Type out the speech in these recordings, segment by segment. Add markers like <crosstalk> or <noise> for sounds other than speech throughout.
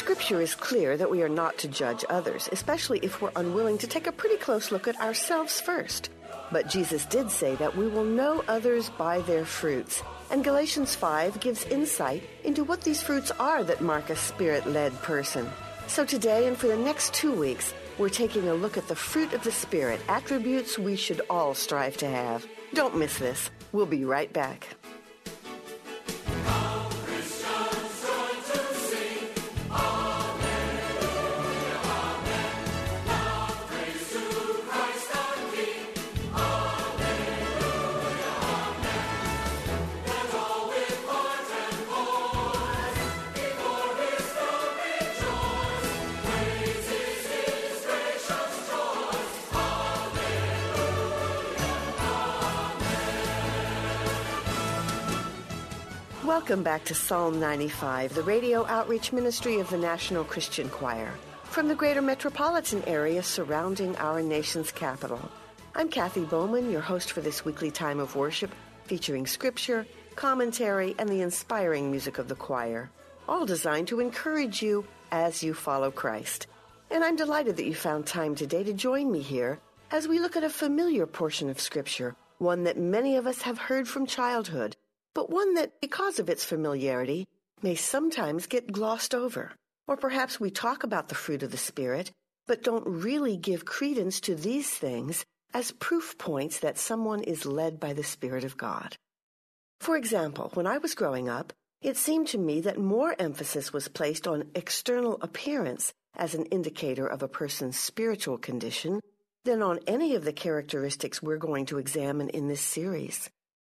Scripture is clear that we are not to judge others, especially if we're unwilling to take a pretty close look at ourselves first. But Jesus did say that we will know others by their fruits. And Galatians 5 gives insight into what these fruits are that mark a spirit led person. So today and for the next two weeks, we're taking a look at the fruit of the Spirit, attributes we should all strive to have. Don't miss this. We'll be right back. Welcome back to Psalm 95, the radio outreach ministry of the National Christian Choir, from the greater metropolitan area surrounding our nation's capital. I'm Kathy Bowman, your host for this weekly time of worship, featuring scripture, commentary, and the inspiring music of the choir, all designed to encourage you as you follow Christ. And I'm delighted that you found time today to join me here as we look at a familiar portion of scripture, one that many of us have heard from childhood but one that, because of its familiarity, may sometimes get glossed over. Or perhaps we talk about the fruit of the Spirit, but don't really give credence to these things as proof points that someone is led by the Spirit of God. For example, when I was growing up, it seemed to me that more emphasis was placed on external appearance as an indicator of a person's spiritual condition than on any of the characteristics we're going to examine in this series.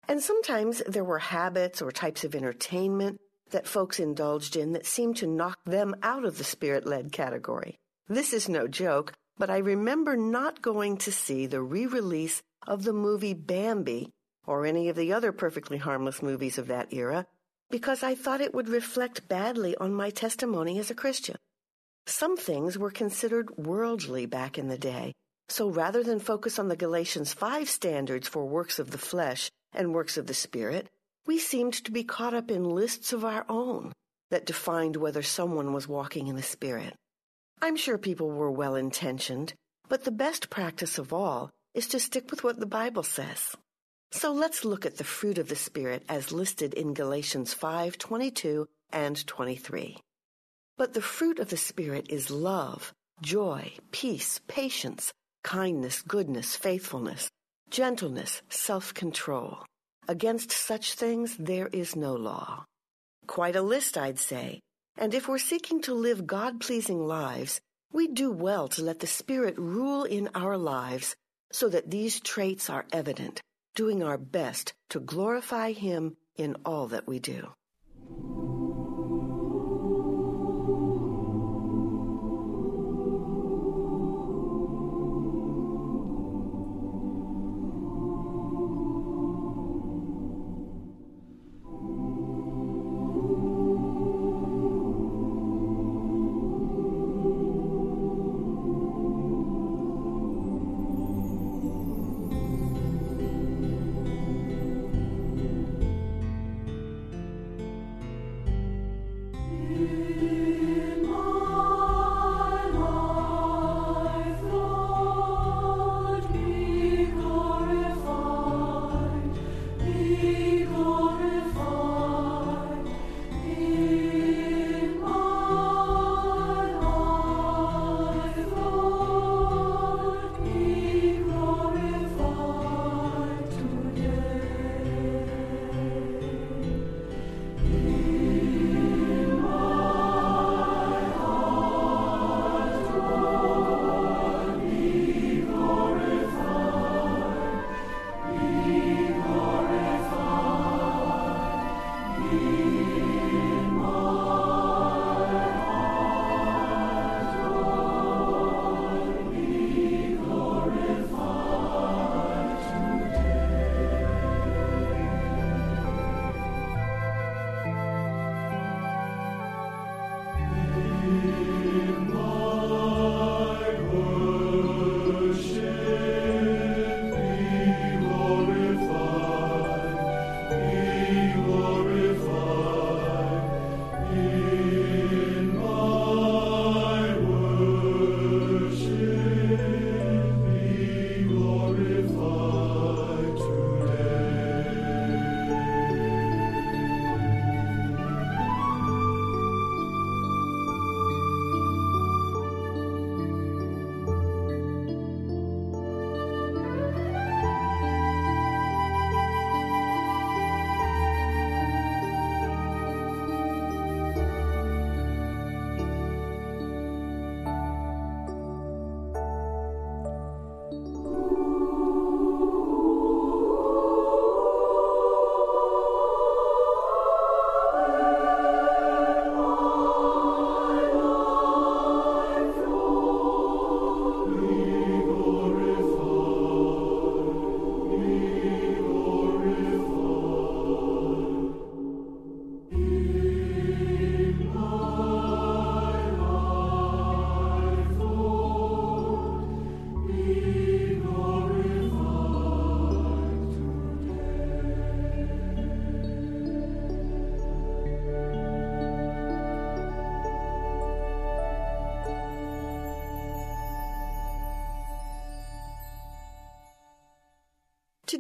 And sometimes there were habits or types of entertainment that folks indulged in that seemed to knock them out of the spirit led category. This is no joke, but I remember not going to see the re release of the movie Bambi or any of the other perfectly harmless movies of that era because I thought it would reflect badly on my testimony as a Christian. Some things were considered worldly back in the day, so rather than focus on the Galatians 5 standards for works of the flesh, and works of the Spirit, we seemed to be caught up in lists of our own that defined whether someone was walking in the Spirit. I'm sure people were well intentioned, but the best practice of all is to stick with what the Bible says. So let's look at the fruit of the Spirit as listed in Galatians 5 22 and 23. But the fruit of the Spirit is love, joy, peace, patience, kindness, goodness, faithfulness gentleness, self control. Against such things there is no law. Quite a list, I'd say. And if we're seeking to live God pleasing lives, we do well to let the Spirit rule in our lives so that these traits are evident, doing our best to glorify Him in all that we do.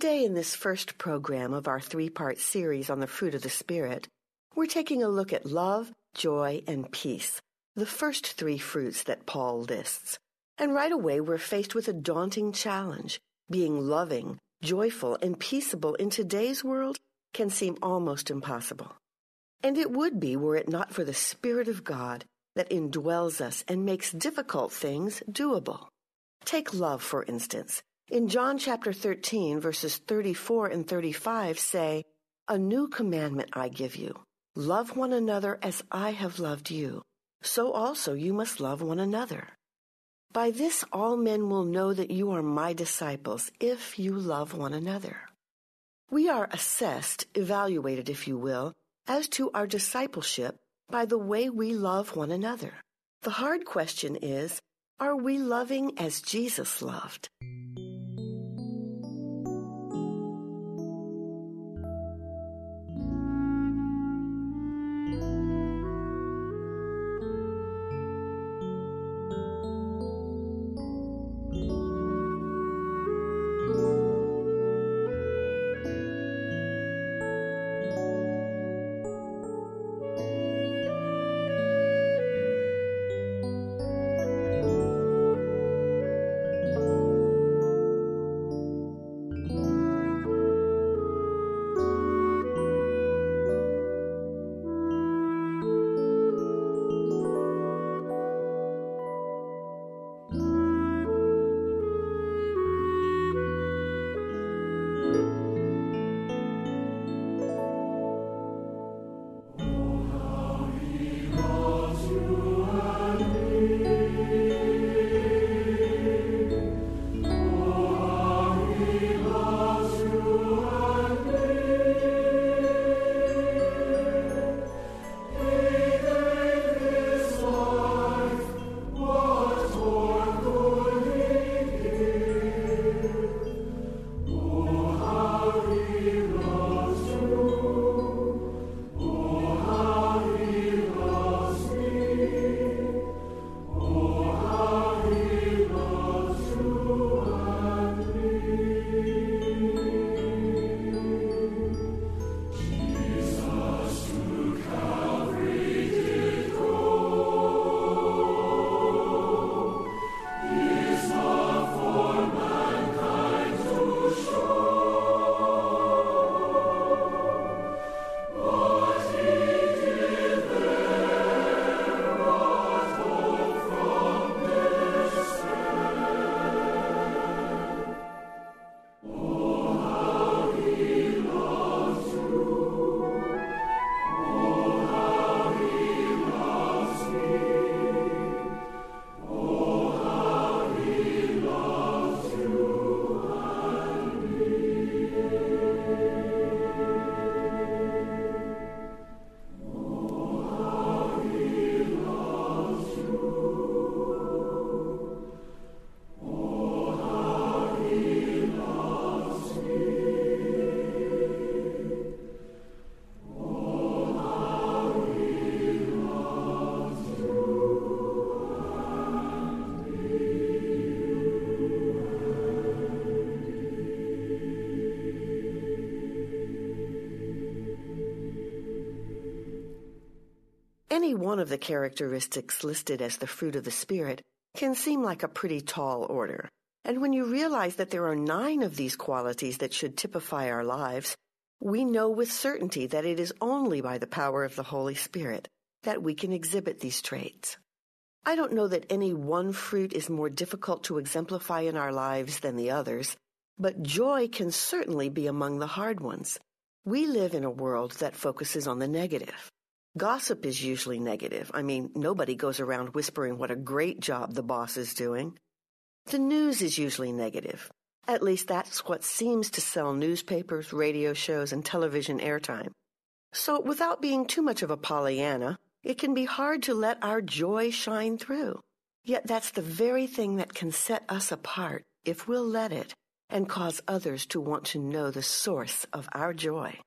Today, in this first program of our three part series on the fruit of the Spirit, we're taking a look at love, joy, and peace, the first three fruits that Paul lists. And right away, we're faced with a daunting challenge. Being loving, joyful, and peaceable in today's world can seem almost impossible. And it would be were it not for the Spirit of God that indwells us and makes difficult things doable. Take love, for instance. In John chapter 13, verses 34 and 35 say, A new commandment I give you. Love one another as I have loved you. So also you must love one another. By this all men will know that you are my disciples if you love one another. We are assessed, evaluated, if you will, as to our discipleship by the way we love one another. The hard question is, are we loving as Jesus loved? Any one of the characteristics listed as the fruit of the Spirit can seem like a pretty tall order. And when you realize that there are nine of these qualities that should typify our lives, we know with certainty that it is only by the power of the Holy Spirit that we can exhibit these traits. I don't know that any one fruit is more difficult to exemplify in our lives than the others, but joy can certainly be among the hard ones. We live in a world that focuses on the negative. Gossip is usually negative. I mean, nobody goes around whispering what a great job the boss is doing. The news is usually negative. At least that's what seems to sell newspapers, radio shows, and television airtime. So without being too much of a Pollyanna, it can be hard to let our joy shine through. Yet that's the very thing that can set us apart if we'll let it and cause others to want to know the source of our joy.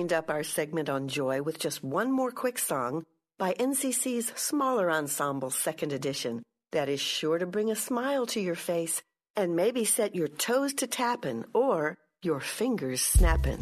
Wind up our segment on joy with just one more quick song by NCC's smaller ensemble second edition that is sure to bring a smile to your face and maybe set your toes to tapping or your fingers snapping.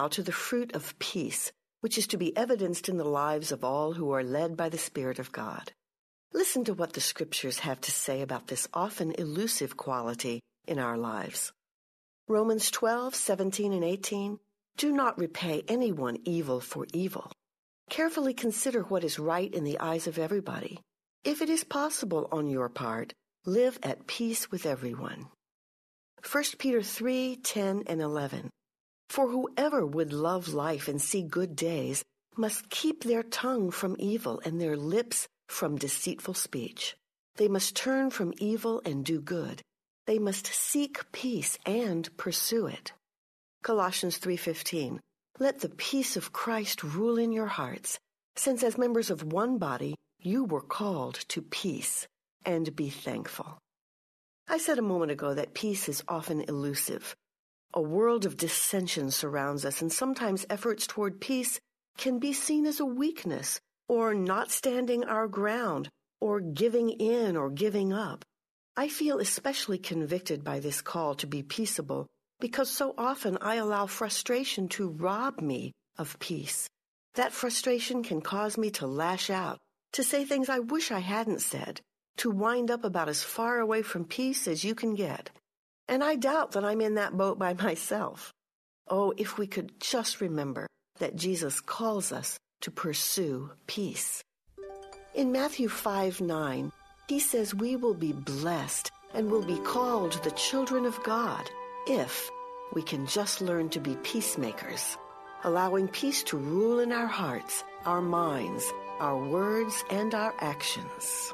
Now to the fruit of peace, which is to be evidenced in the lives of all who are led by the Spirit of God. Listen to what the scriptures have to say about this often elusive quality in our lives. Romans 12, 17, and 18. Do not repay anyone evil for evil. Carefully consider what is right in the eyes of everybody. If it is possible on your part, live at peace with everyone. 1 Peter 3, 10, and 11. For whoever would love life and see good days must keep their tongue from evil and their lips from deceitful speech. They must turn from evil and do good. They must seek peace and pursue it. Colossians 3:15 Let the peace of Christ rule in your hearts, since as members of one body you were called to peace, and be thankful. I said a moment ago that peace is often elusive. A world of dissension surrounds us, and sometimes efforts toward peace can be seen as a weakness, or not standing our ground, or giving in or giving up. I feel especially convicted by this call to be peaceable because so often I allow frustration to rob me of peace. That frustration can cause me to lash out, to say things I wish I hadn't said, to wind up about as far away from peace as you can get. And I doubt that I'm in that boat by <laughs> myself. Oh, if we could just remember that Jesus calls us to pursue peace. In Matthew 5 9, he says we will be blessed and will be called the children of God if we can just learn to be peacemakers, allowing peace to rule in our hearts, our minds, our words, and our actions.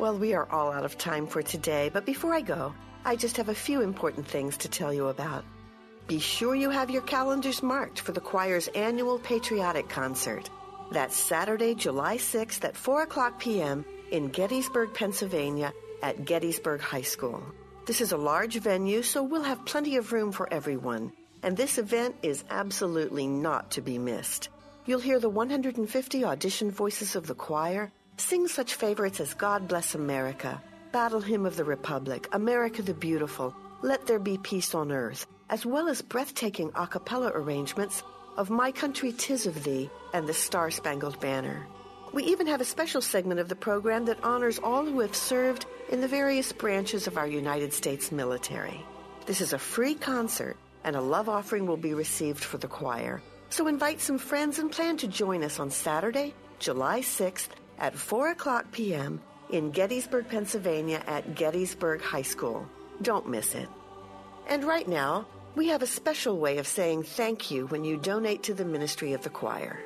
Well, we are all out of time for today, but before I go, I just have a few important things to tell you about. Be sure you have your calendars marked for the choir's annual patriotic concert. That's Saturday, July 6th at 4 o'clock p.m. in Gettysburg, Pennsylvania at Gettysburg High School. This is a large venue, so we'll have plenty of room for everyone. And this event is absolutely not to be missed. You'll hear the 150 audition voices of the choir sing such favorites as God Bless America, Battle Hymn of the Republic, America the Beautiful, Let There Be Peace on Earth, as well as breathtaking a cappella arrangements of My Country Tis of Thee and the Star Spangled Banner. We even have a special segment of the program that honors all who have served in the various branches of our United States military. This is a free concert, and a love offering will be received for the choir. So invite some friends and plan to join us on Saturday, July 6th at 4 o'clock p.m. in Gettysburg, Pennsylvania at Gettysburg High School. Don't miss it. And right now, we have a special way of saying thank you when you donate to the ministry of the choir.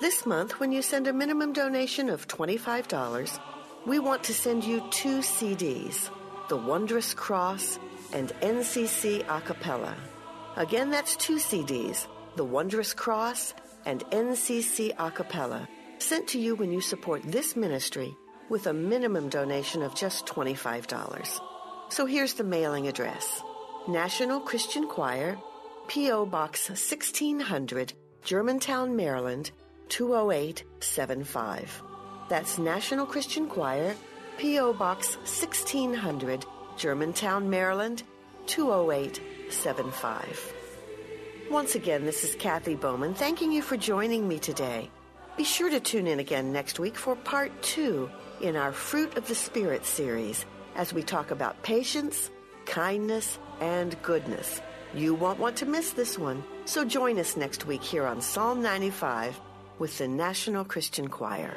This month, when you send a minimum donation of $25, we want to send you two CDs, The Wondrous Cross and NCC A Cappella. Again, that's two CDs, The Wondrous Cross and NCC A Cappella, sent to you when you support this ministry with a minimum donation of just $25. So here's the mailing address. National Christian Choir, P.O. Box 1600, Germantown, Maryland 20875. That's National Christian Choir, P.O. Box 1600, Germantown, Maryland 20875. Once again, this is Kathy Bowman thanking you for joining me today. Be sure to tune in again next week for part two in our Fruit of the Spirit series as we talk about patience, kindness, and goodness. You won't want to miss this one, so join us next week here on Psalm 95 with the National Christian Choir.